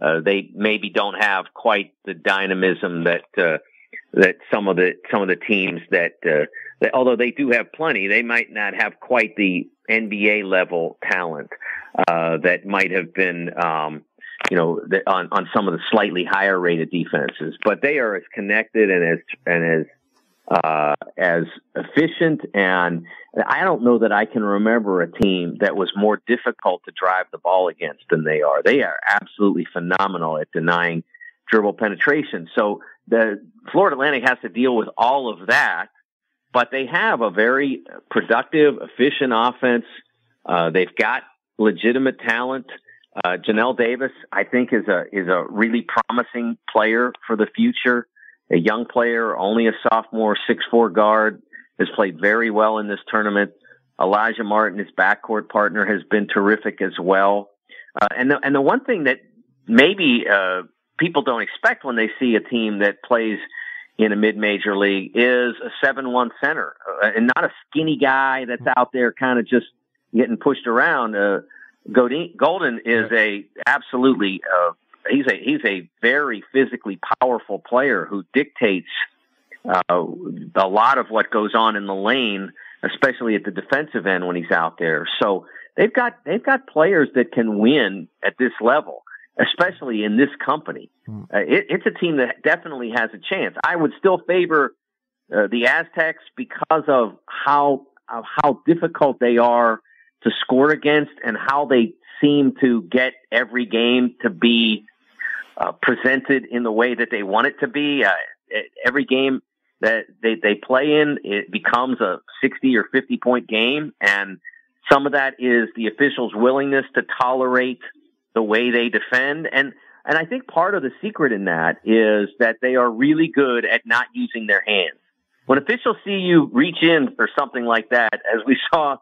uh, they maybe don't have quite the dynamism that uh, that some of the some of the teams that, uh, that although they do have plenty, they might not have quite the NBA level talent uh, that might have been. Um, you know, the, on on some of the slightly higher rated defenses, but they are as connected and as and as uh, as efficient. And I don't know that I can remember a team that was more difficult to drive the ball against than they are. They are absolutely phenomenal at denying dribble penetration. So the Florida Atlantic has to deal with all of that, but they have a very productive, efficient offense. Uh, they've got legitimate talent. Uh, Johnell Davis, I think, is a is a really promising player for the future a young player, only a sophomore, six four guard, has played very well in this tournament. Alijah Martin, his backcourt partner, has been terrific as well. Uh, and the, and the one thing that maybe uh, people don't expect when they see a team that plays in a mid-major league is a seven-one center, uh, and not a skinny guy that's out there kind of just getting pushed around. Uh, Goldin is a absolutely uh, he's a he's a very physically powerful player who dictates uh, a lot of what goes on in the lane, especially at the defensive end when he's out there. So they've got they've got players that can win at this level, especially in this company. Hmm. Uh, it, it's a team that definitely has a chance. I would still favor uh, the Aztecs because of how of how difficult they are to score against and how they seem to get every game to be uh, presented in the way that they want it to be. Uh, every game that they, they play in, it becomes a 60 or 50 point game. And some of that is the officials' willingness to tolerate the way they defend. And, and I think part of the secret in that is that they are really good at not using their hands. When officials see you reach in for something like that, as we [laughs] saw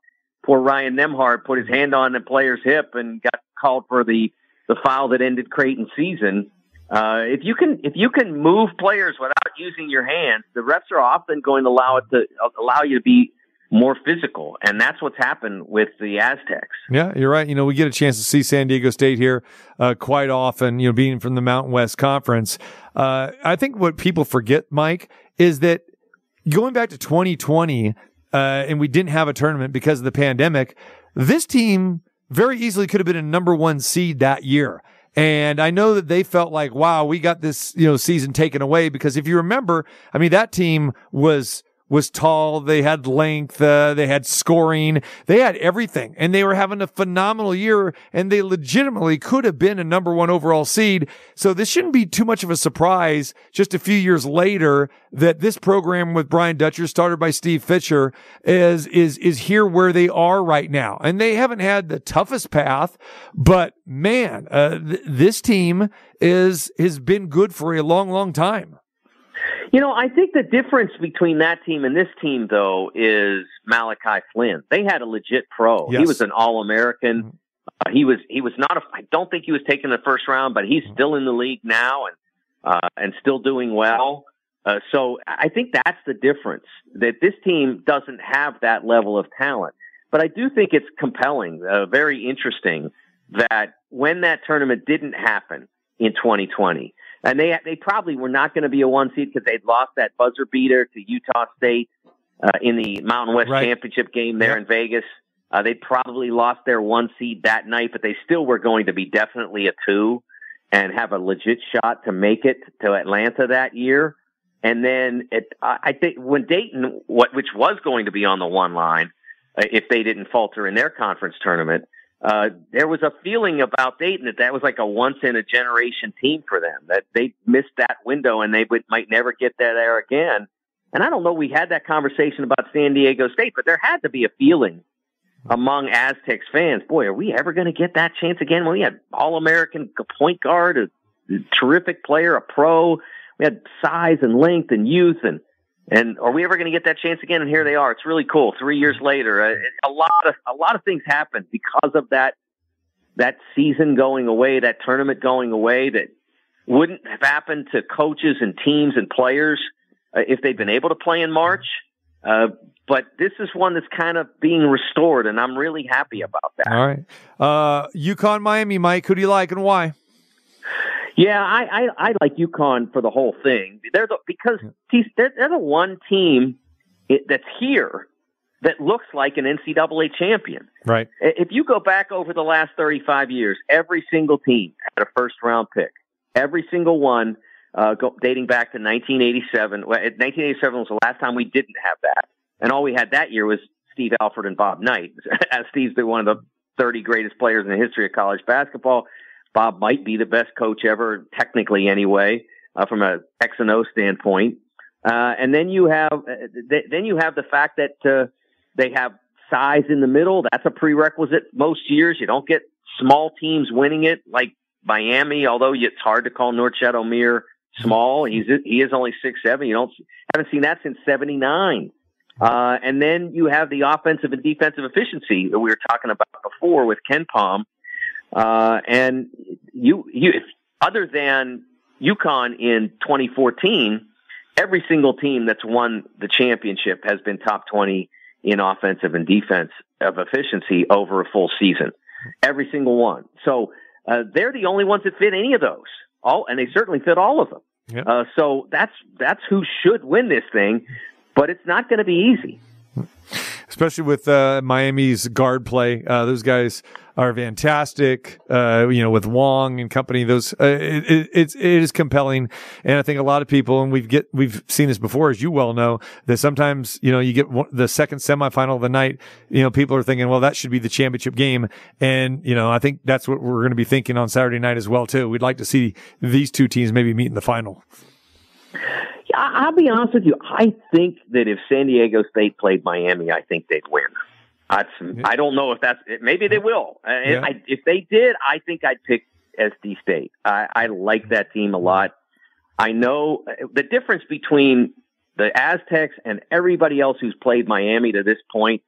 poor Ryan Nembhard put his hand on the player's hip and got called for the the foul that ended Creighton's season. Uh, if you can, if you can move players without using your hands, the refs are often going to allow it to allow you to be more physical, and that's what's happened with the Aztecs. Yeah, you're right. You know, we get a chance to see San Diego State here uh, quite often. You know, being from the Mountain West Conference, uh, I think what people forget, Mike, is that going back to 2020, uh, and we didn't have a tournament because of the pandemic. This team very easily could have been a number one seed that year. And I know that they felt like, wow, we got this, you know, season taken away because if you remember, I mean, that team was was tall. They had length. Uh, they had scoring. They had everything and they were having a phenomenal year and they legitimately could have been a number one overall seed. So this shouldn't be too much of a surprise just a few years later that this program with Brian Dutcher started by Steve Fisher is, is, is here where they are right now. And they haven't had the toughest path, but man, uh, th- this team is, has been good for a long, long time. You know, I think the difference between that team and this team, though, is Malachi Flynn. They had a legit pro. Yes. He was an All American. Mm-hmm. Uh, he was he was not a. I don't think he was taken the first round, but he's still in the league now and uh, and still doing well. Uh, so I think that's the difference that this team doesn't have that level of talent. But I do think it's compelling, uh, very interesting that when that tournament didn't happen in 2020, and they they probably were not going to be a one seed because they'd lost that buzzer beater to Utah State uh, in the Mountain West Right. Championship game there Yep. in Vegas. Uh, they probably lost their one seed that night, but they still were going to be definitely a two and have a legit shot to make it to Atlanta that year. And then it, I I think when Dayton, what which was going to be on the one line, uh, if they didn't falter in their conference tournament, uh, there was a feeling about Dayton that that was like a once in a generation team for them, that they missed that window and they would, might never get that there again. And I don't know, we had that conversation about San Diego State, but there had to be a feeling among Aztecs fans, boy, are we ever going to get that chance again? When we had All American point guard, a terrific player, a pro. We had size and length and youth and and are we ever going to get that chance again? And here they are. It's really cool. Three years later, a, a lot of a lot of things happened because of that that season going away, that tournament going away. That wouldn't have happened to coaches and teams and players uh, if they'd been able to play in March. Uh, but this is one that's kind of being restored, and I'm really happy about that. All right. Uh, UConn, Miami, Mike, who do you like and why? Yeah, I, I, I like UConn for the whole thing. They're the, because they're, they're the one team that's here that looks like an NCAA champion. Right. If you go back over the last 35 years, every single team had a first round pick. Every single one, uh, go, dating back to 1987. Well, 1987 was the last time we didn't have that. And all we had that year was Steve Alford and Bob Knight. [laughs] As Steve's been one of the 30 greatest players in the history of college basketball. Bob might be the best coach ever, technically anyway, uh, from a X and O standpoint. Uh, and then you have, uh, th- then you have the fact that, uh, they have size in the middle. That's a prerequisite most years. You don't get small teams winning it like Miami, although it's hard to call Norchad Omier small. He's, he is only six, seven. You don't, haven't seen that since 79. Uh, and then you have the offensive and defensive efficiency that we were talking about before with KenPom. Uh, and you, you, other than UConn in 2014, every single team that's won the championship has been top 20 in offensive and defense of efficiency over a full season. Every single one. So, uh, they're the only ones that fit any of those. All, and they certainly fit all of them. Yep. Uh, so that's, that's who should win this thing, but it's not going to be easy. Especially with uh, Miami's guard play. Uh, those guys are fantastic. Uh, you know, with Wong and company, those uh, it, it, it's it is compelling, and I think a lot of people, and we've get we've seen this before, as you well know, that sometimes you know you get one, the second semifinal of the night. You know, people are thinking, well, that should be the championship game, and you know, I think that's what we're going to be thinking on Saturday night as well too. We'd like to see these two teams maybe meet in the final. I- I'll be honest with you. I think that if San Diego State played Miami, I think they'd win. That's, I don't know if that's maybe they will. Uh, Yeah. I, if they did, I think I'd pick SD State. I, I like that team a lot. I know uh, the difference between the Aztecs and everybody else who's played Miami to this point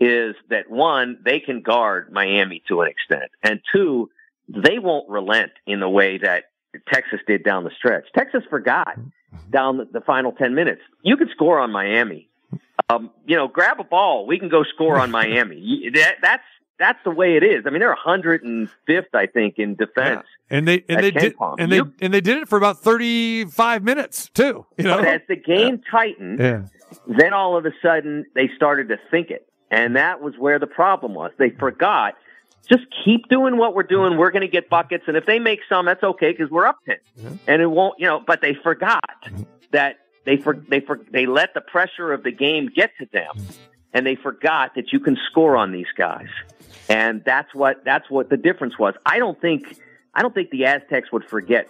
is that one, they can guard Miami to an extent, and two, they won't relent in the way that Texas did down the stretch. Texas forgot down the, final 10 minutes. You could score on Miami. Um, you know, grab a ball. We can go score on Miami. [laughs] That, that's, that's the way it is. I mean, they're 105th, I think, in defense. And they and they Ken did Palm. and they You- and they did it for about thirty five minutes too. You know, But as the game tightened, yeah. then all of a sudden they started to think it. And that was where the problem was. They forgot. Just keep doing what we're doing. We're going to get buckets. And if they make some, that's okay because we're up 10. Mm-hmm. And it won't, you know, but they forgot mm-hmm. that they, for, they, for, they let the pressure of the game get to them. Mm-hmm. And they forgot that you can score on these guys. And that's what, that's what the difference was. I don't think, I don't think the Aztecs would forget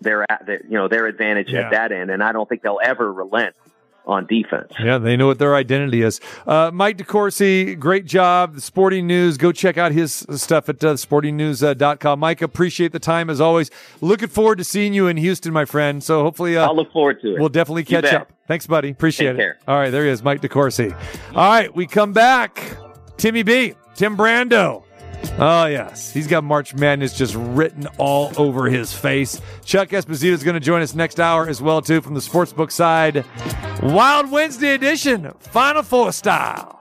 their, their you know, their advantage Yeah. at that end. And I don't think they'll ever relent on defense. Yeah, they know what their identity is. Uh, Mike DeCourcy, great job. The Sporting News, go check out his stuff at uh, sportingnews.com. Mike, appreciate the time as always. Looking forward to seeing you in Houston, my friend. So hopefully, uh, I'll look forward to it. we'll definitely catch up. Thanks, buddy. Appreciate Take it. care. All right, there he is, Mike DeCourcy. All right, we come back. Timmy B, Tim Brando. Oh, yes. He's got March Madness just written all over his face. Chuck Esposito is going to join us next hour as well, too, from the sportsbook side. Wild Wednesday edition, Final Four style.